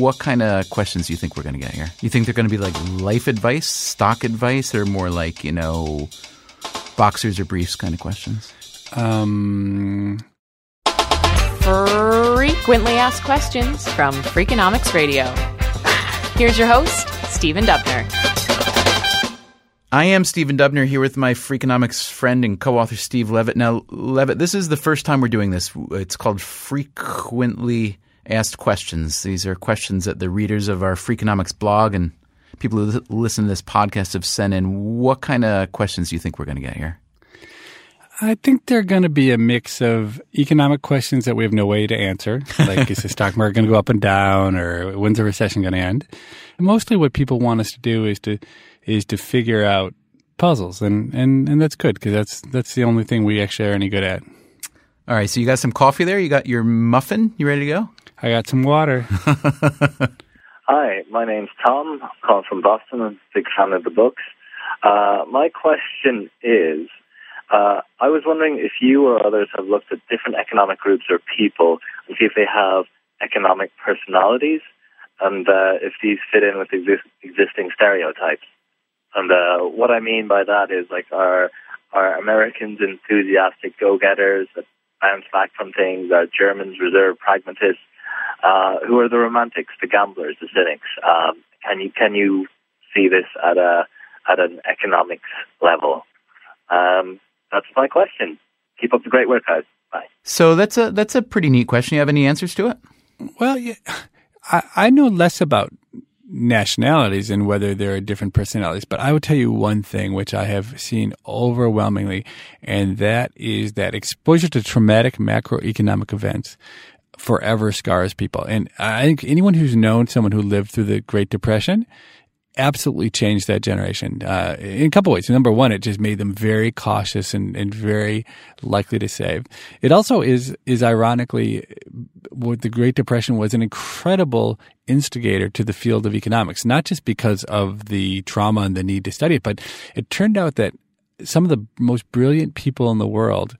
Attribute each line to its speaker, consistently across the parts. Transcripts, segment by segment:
Speaker 1: what kind of questions do you think we're going to get here? You think they're going to be like life advice, stock advice, or more like, you know, boxers or briefs kind of questions?
Speaker 2: Um,
Speaker 3: Frequently asked questions from Freakonomics Radio. Here's your host, Stephen Dubner.
Speaker 1: I am Stephen Dubner here with my Freakonomics friend and co-author Steve Levitt. Now, Levitt, this is the first time we're doing this. It's called Frequently Asked Questions. These are questions that the readers of our Freakonomics blog and people who listen to this podcast have sent in. What kind of questions do you think we're going to get here?
Speaker 2: I think they're going to be a mix of economic questions that we have no way to answer, like is the stock market going to go up and down, or when's the recession going to end? Mostly, what people want us to do is to is to figure out puzzles, and and and that's good because that's that's the only thing we actually are any good at.
Speaker 1: All right, so you got some coffee there. You got your muffin. You ready to go?
Speaker 2: I got some water.
Speaker 4: Hi, my name's Tom. I'm calling from Boston. I'm a big fan of the books. Uh, my question is uh, I was wondering if you or others have looked at different economic groups or people and see if they have economic personalities and uh, if these fit in with exist- existing stereotypes. And uh, what I mean by that is like are are Americans enthusiastic go-getters that bounce back from things? Are Germans reserve pragmatists? Uh, who are the romantics, the gamblers, the cynics? Um, can you can you see this at a at an economics level? Um, that's my question. Keep up the great work, guys. Bye.
Speaker 1: So that's a that's a pretty neat question. You have any answers to it?
Speaker 2: Well, yeah, I, I know less about nationalities and whether there are different personalities, but I would tell you one thing which I have seen overwhelmingly, and that is that exposure to traumatic macroeconomic events forever scars people. And I think anyone who's known someone who lived through the Great Depression absolutely changed that generation uh, in a couple ways. Number one, it just made them very cautious and, and very likely to save. It also is is ironically what the Great Depression was an incredible instigator to the field of economics, not just because of the trauma and the need to study it, but it turned out that some of the most brilliant people in the world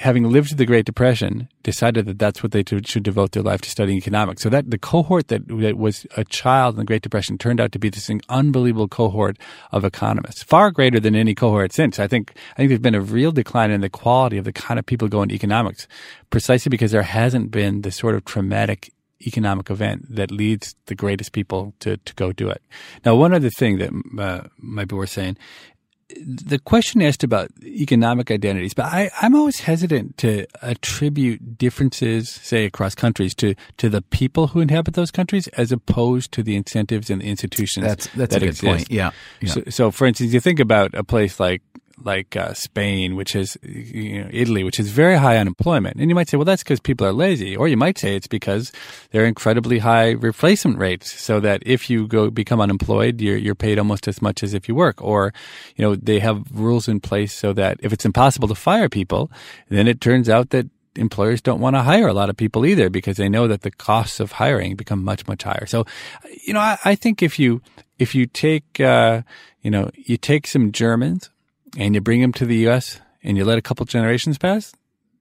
Speaker 2: having lived through the Great Depression, decided that that's what they should devote their life to studying economics. So that the cohort that, that was a child in the Great Depression turned out to be this unbelievable cohort of economists, far greater than any cohort since. I think I think there's been a real decline in the quality of the kind of people going to economics, precisely because there hasn't been the sort of traumatic economic event that leads the greatest people to, to go do it. Now, one other thing that uh, might be worth saying the question asked about economic identities, but I, am always hesitant to attribute differences, say across countries, to, to the people who inhabit those countries as opposed to the incentives and the institutions.
Speaker 1: That's that's
Speaker 2: that
Speaker 1: a good
Speaker 2: exist.
Speaker 1: point. Yeah. yeah.
Speaker 2: So, so, for instance, you think about a place like like uh, Spain, which is you know, Italy, which is very high unemployment, and you might say, well, that's because people are lazy, or you might say it's because they're incredibly high replacement rates, so that if you go become unemployed, you're you're paid almost as much as if you work, or you know they have rules in place so that if it's impossible to fire people, then it turns out that employers don't want to hire a lot of people either because they know that the costs of hiring become much much higher. So, you know, I, I think if you if you take uh, you know you take some Germans and you bring them to the U.S. and you let a couple generations pass,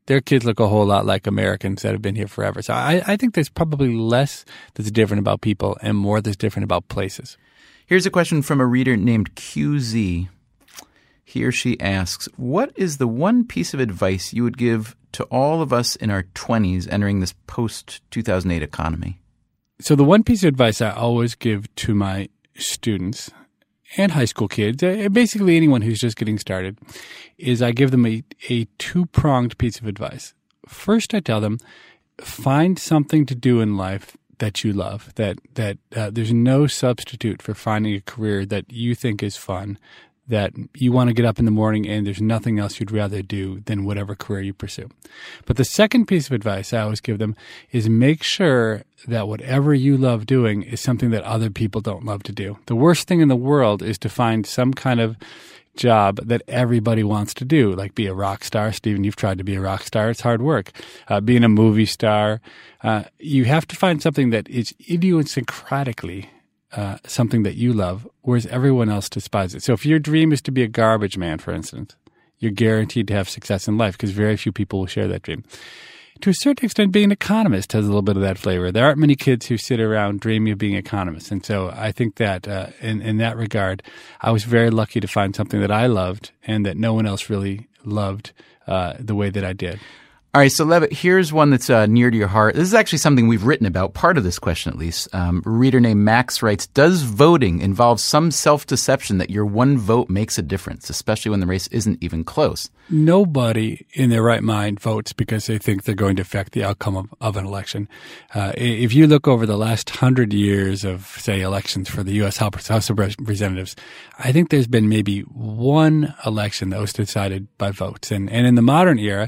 Speaker 2: their kids look a whole lot like Americans that have been here forever. So I, I think there's probably less that's different about people and more that's different about places.
Speaker 1: Here's a question from a reader named QZ. He or she asks, What is the one piece of advice you would give to all of us in our 20s entering this post 2008 economy?
Speaker 2: So, the one piece of advice I always give to my students and high school kids, uh, basically anyone who's just getting started, is I give them a, a two pronged piece of advice. First, I tell them, find something to do in life that you love. That that uh, there's no substitute for finding a career that you think is fun, that you want to get up in the morning and there's nothing else you'd rather do than whatever career you pursue. But the second piece of advice I always give them is make sure that whatever you love doing is something that other people don't love to do. The worst thing in the world is to find some kind of job that everybody wants to do, like be a rock star. Stephen, you've tried to be a rock star. It's hard work. Uh, being a movie star, uh, you have to find something that is idiosyncratically uh, something that you love, whereas everyone else despises it. So if your dream is to be a garbage man, for instance, you're guaranteed to have success in life because very few people will share that dream. to a certain extent, being an economist has a little bit of that flavor. There aren't many kids who sit around dreaming of being economists. And so I think that uh, in, in that regard, I was very lucky to find something that I loved and that no one else really loved uh, the way that I did.
Speaker 1: All right, so Levitt, here's one that's uh, near to your heart. This is actually something we've written about, part of this question at least. Um, reader named Max writes Does voting involve some self deception that your one vote makes a difference, especially when the race isn't even close?
Speaker 2: Nobody in their right mind votes because they think they're going to affect the outcome of, of an election. Uh, if you look over the last hundred years of, say, elections for the U.S. House of Representatives, I think there's been maybe one election that was decided by votes. And, and in the modern era,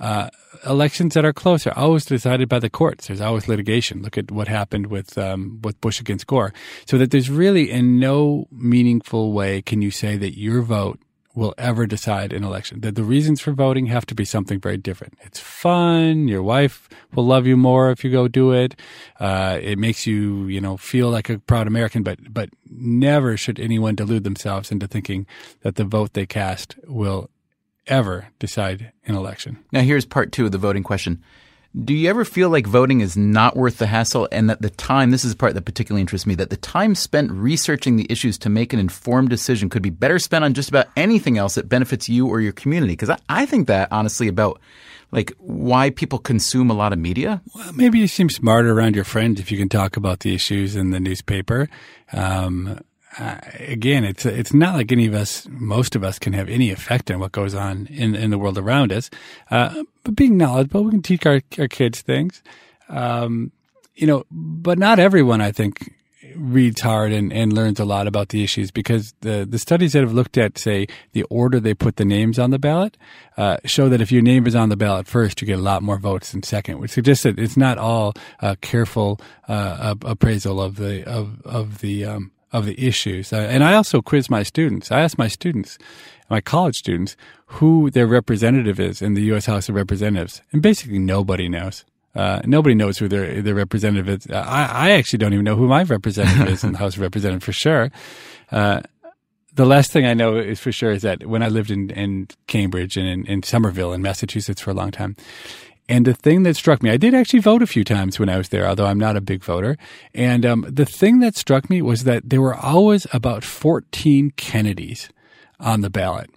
Speaker 2: uh, elections that are close are always decided by the courts. There's always litigation. Look at what happened with um, with Bush against Gore. So that there's really in no meaningful way can you say that your vote will ever decide an election. That the reasons for voting have to be something very different. It's fun. Your wife will love you more if you go do it. Uh, it makes you, you know, feel like a proud American. But but never should anyone delude themselves into thinking that the vote they cast will ever decide an election.
Speaker 1: Now, here's part two of the voting question. Do you ever feel like voting is not worth the hassle and that the time, this is the part that particularly interests me, that the time spent researching the issues to make an informed decision could be better spent on just about anything else that benefits you or your community? Because I, I think that honestly about like why people consume a lot of media.
Speaker 2: Well, maybe you seem smarter around your friends if you can talk about the issues in the newspaper. Um, uh, again, it's it's not like any of us, most of us, can have any effect on what goes on in in the world around us. Uh, but being knowledgeable, we can teach our our kids things. Um, you know, but not everyone, I think, reads hard and, and learns a lot about the issues because the, the studies that have looked at, say, the order they put the names on the ballot, uh, show that if your name is on the ballot first, you get a lot more votes than second, which suggests that it's not all uh, careful uh, appraisal of the of of the um, of the issues. Uh, and I also quiz my students. I ask my students, my college students, who their representative is in the U.S. House of Representatives. And basically nobody knows. Uh, nobody knows who their their representative is. I, I actually don't even know who my representative is in the House of Representatives for sure. Uh, the last thing I know is for sure is that when I lived in, in Cambridge and in, in Somerville in Massachusetts for a long time, and the thing that struck me, I did actually vote a few times when I was there, although I'm not a big voter. And um, the thing that struck me was that there were always about 14 Kennedys on the ballot.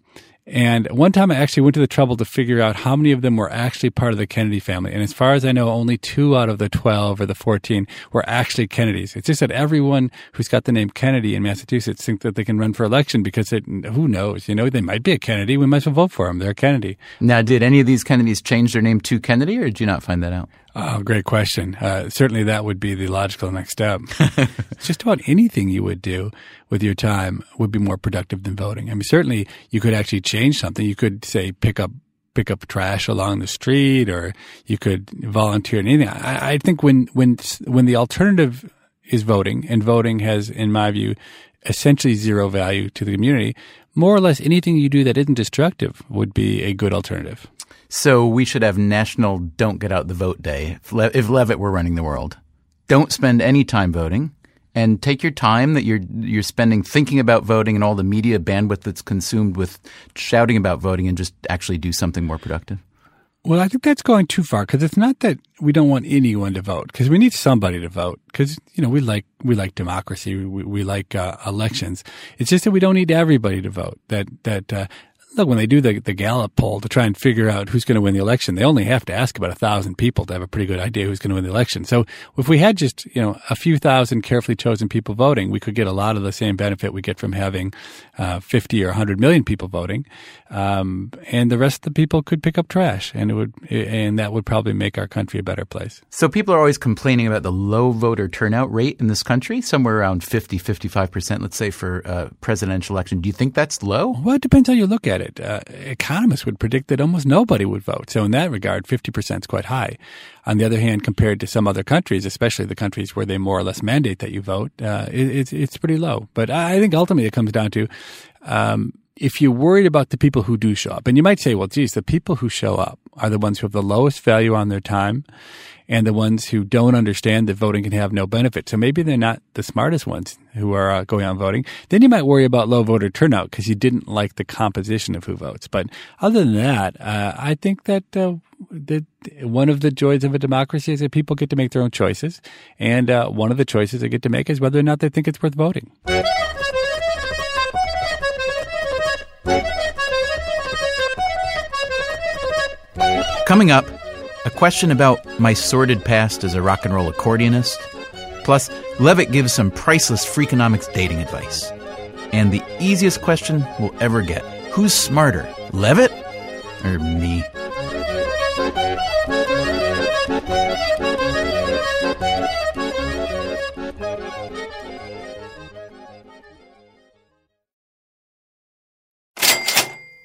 Speaker 2: And one time I actually went to the trouble to figure out how many of them were actually part of the Kennedy family. And as far as I know, only two out of the 12 or the 14 were actually Kennedys. It's just that everyone who's got the name Kennedy in Massachusetts think that they can run for election because it, who knows? You know, they might be a Kennedy. We might as well vote for them. They're a Kennedy.
Speaker 1: Now, did any of these Kennedys change their name to Kennedy or did you not find that out?
Speaker 2: Oh, great question. Uh, certainly that would be the logical next step. Just about anything you would do with your time would be more productive than voting. I mean, certainly you could actually change something. You could say pick up pick up trash along the street, or you could volunteer in anything. I, I think when when when the alternative is voting, and voting has, in my view, essentially zero value to the community, more or less anything you do that isn't destructive would be a good alternative.
Speaker 1: So we should have National Don't Get Out the Vote Day if, Le- if Levitt were running the world. Don't spend any time voting and take your time that you're you're spending thinking about voting and all the media bandwidth that's consumed with shouting about voting and just actually do something more productive.
Speaker 2: Well, I think that's going too far because it's not that we don't want anyone to vote because we need somebody to vote because you know we like we like democracy we, we like uh, elections. It's just that we don't need everybody to vote. That that uh, look, when they do the, the Gallup poll to try and figure out who's going to win the election, they only have to ask about a thousand people to have a pretty good idea who's going to win the election. So if we had just, you know, a few thousand carefully chosen people voting, we could get a lot of the same benefit we get from having uh, 50 or 100 million people voting. Um, and the rest of the people could pick up trash and it would, and that would probably make our country a better place.
Speaker 1: So people are always complaining about the low voter turnout rate in this country, somewhere around 50, 55%, let's say for a presidential election. Do you think that's low?
Speaker 2: Well, it depends how you look at it it. Uh, economists would predict that almost nobody would vote. So in that regard, 50% is quite high. On the other hand, compared to some other countries, especially the countries where they more or less mandate that you vote, uh, it, it's, it's pretty low. But I think ultimately it comes down to, um, if you're worried about the people who do show up, and you might say, well, geez, the people who show up are the ones who have the lowest value on their time and the ones who don't understand that voting can have no benefit. So maybe they're not the smartest ones who are uh, going on voting. Then you might worry about low voter turnout because you didn't like the composition of who votes. But other than that, uh, I think that uh, that one of the joys of a democracy is that people get to make their own choices, and uh, one of the choices they get to make is whether or not they think it's worth voting.
Speaker 1: Coming up, a question about my sordid past as a rock and roll accordionist. Plus, Levitt gives some priceless Freakonomics dating advice. And the easiest question we'll ever get Who's smarter, Levitt or me?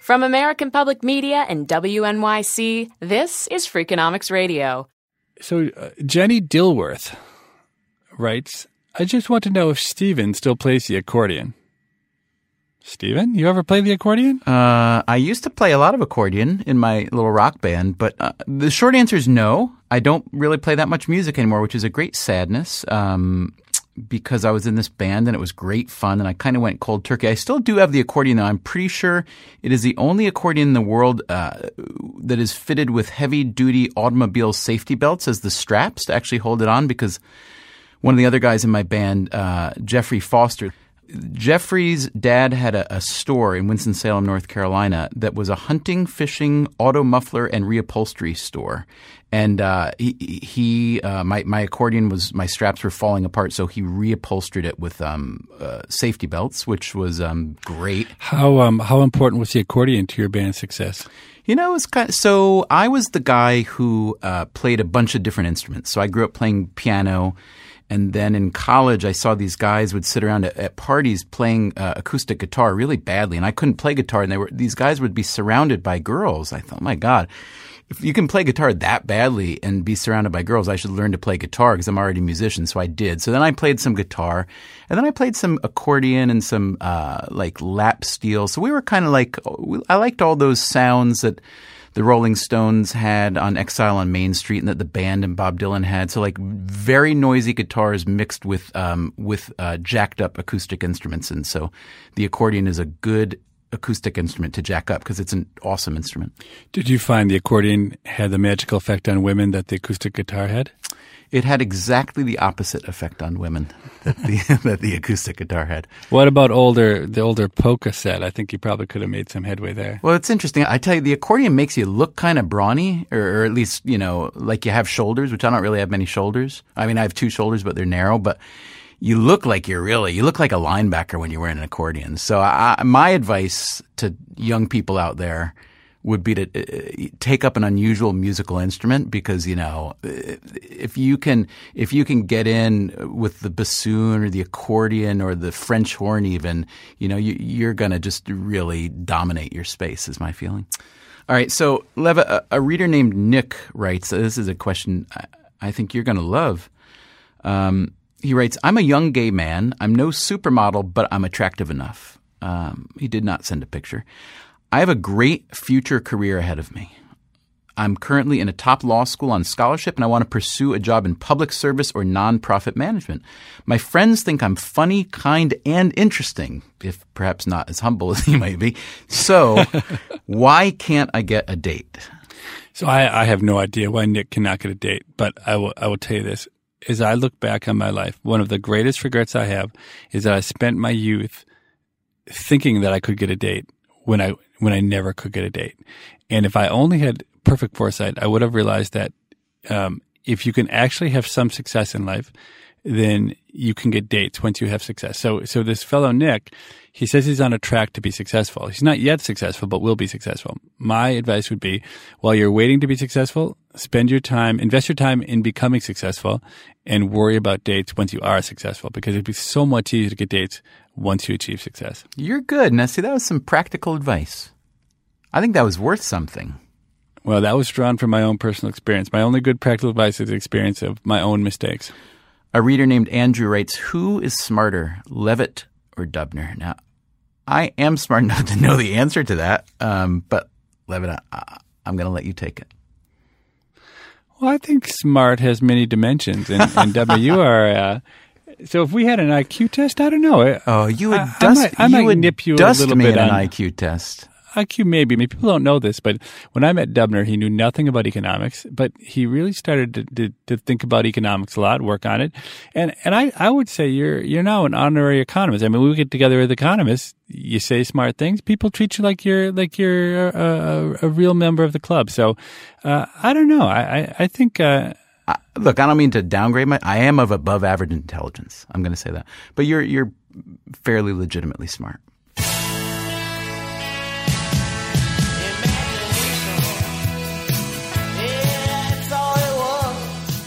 Speaker 3: From American Public Media and WNYC, this is Freakonomics Radio.
Speaker 2: So uh, Jenny Dilworth writes, I just want to know if Stephen still plays the accordion. Stephen, you ever play the accordion?
Speaker 1: Uh, I used to play a lot of accordion in my little rock band, but uh, the short answer is no. I don't really play that much music anymore, which is a great sadness. Um, because I was in this band and it was great fun and I kind of went cold turkey. I still do have the accordion though. I'm pretty sure it is the only accordion in the world uh, that is fitted with heavy duty automobile safety belts as the straps to actually hold it on because one of the other guys in my band, uh, Jeffrey Foster, Jeffrey's dad had a, a, store in Winston-Salem, North Carolina that was a hunting, fishing, auto muffler, and reupholstery store. And uh, he, he uh, my my accordion was my straps were falling apart, so he reupholstered it with um, uh, safety belts, which was um, great.
Speaker 2: How um, how important was the accordion to your band's success?
Speaker 1: You know, it was kind of, so I was the guy who uh, played a bunch of different instruments. So I grew up playing piano. And then in college, I saw these guys would sit around at, at parties playing uh, acoustic guitar really badly, and I couldn't play guitar. And they were these guys would be surrounded by girls. I thought, my God, if you can play guitar that badly and be surrounded by girls, I should learn to play guitar because I'm already a musician. So I did. So then I played some guitar, and then I played some accordion and some uh, like lap steel. So we were kind of like I liked all those sounds that the Rolling Stones had on Exile on Main Street and that the band and Bob Dylan had. So like very noisy guitars mixed with um, with uh, jacked up acoustic instruments, and so the accordion is a good acoustic instrument to jack up because it's an awesome instrument.
Speaker 2: Did you find the accordion had the magical effect on women that the acoustic guitar had?
Speaker 1: It had exactly the opposite effect on women that the that the acoustic guitar had.
Speaker 2: What about older the older polka set? I think you probably could have made some headway there.
Speaker 1: Well, it's interesting. I tell you, the accordion makes you look kind of brawny, or, or at least you know, like you have shoulders, which I don't really have many shoulders. I mean, I have two shoulders, but they're narrow. But you look like you're really you look like a linebacker when you're wearing an accordion. So I, my advice to young people out there would be to uh, take up an unusual musical instrument because you know if you can if you can get in with the bassoon or the accordion or the French horn even you know you, are going to just really dominate your space is my feeling. All right, so Levitt, a, a reader named Nick writes. This is a question I, I think you're going to love. Um, he writes, "I'm a young gay man. I'm no supermodel, but I'm attractive enough." Um, he did not send a picture. I have a great future career ahead of me. I'm currently in a top law school on scholarship and I want to pursue a job in public service or nonprofit management. My friends think I'm funny, kind, and interesting, if perhaps not as humble as he might be. So, why can't I get a date?
Speaker 2: So I, I, have no idea why Nick cannot get a date, but I will, I will tell you this. As I look back on my life, one of the greatest regrets I have is that I spent my youth thinking that I could get a date when I when I never could get a date. And if I only had perfect foresight, I would have realized that um, if you can actually have some success in life, then you can get dates once you have success. So, so this fellow Nick, he says he's on a track to be successful. He's not yet successful, but will be successful. My advice would be, while you're waiting to be successful, spend your time, invest your time in becoming successful, and worry about dates once you are successful, because it'd be so much easier to get dates once you achieve success.
Speaker 1: You're good. Now, see, that was some practical advice. I think that was worth something.
Speaker 2: Well, that was drawn from my own personal experience. My only good practical advice is the experience of my own mistakes.
Speaker 1: A reader named Andrew writes, Who is smarter, Levitt or Dubner? Now, I am smart enough to know the answer to that, um, but Levitt, I, I'm going to let you take it.
Speaker 2: Well, I think smart has many dimensions, and, and W, you are. Uh, so if we had an IQ test, I don't know.
Speaker 1: Oh, you would
Speaker 2: I- I
Speaker 1: dust,
Speaker 2: might- I
Speaker 1: you
Speaker 2: might
Speaker 1: would
Speaker 2: nip you a
Speaker 1: dust
Speaker 2: little
Speaker 1: me
Speaker 2: bit
Speaker 1: in an
Speaker 2: on-
Speaker 1: IQ test.
Speaker 2: IQ maybe. I mean, people don't know this, but when I met Dubner, he knew nothing about economics, but he really started to, to, to think about economics a lot, work on it. And and I, I would say you're you're now an honorary economist. I mean, we get together with economists. You say smart things. People treat you like you're like you're a, a, a real member of the club. So uh, I don't know. I I, I think. Uh,
Speaker 1: I, look, I don't mean to downgrade my. I am of above average intelligence. I'm going to say that, but you're you're fairly legitimately smart.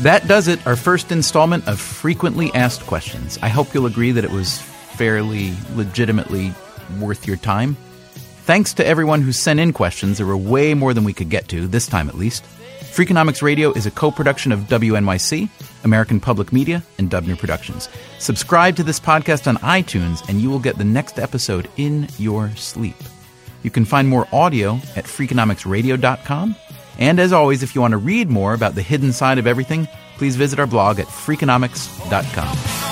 Speaker 1: That does it. Our first installment of frequently asked questions. I hope you'll agree that it was fairly legitimately worth your time. Thanks to everyone who sent in questions. There were way more than we could get to, this time at least. Freakonomics Radio is a co production of WNYC, American Public Media, and Dubner Productions. Subscribe to this podcast on iTunes, and you will get the next episode in your sleep. You can find more audio at Freakonomicsradio.com. And as always, if you want to read more about the hidden side of everything, please visit our blog at Freakonomics.com.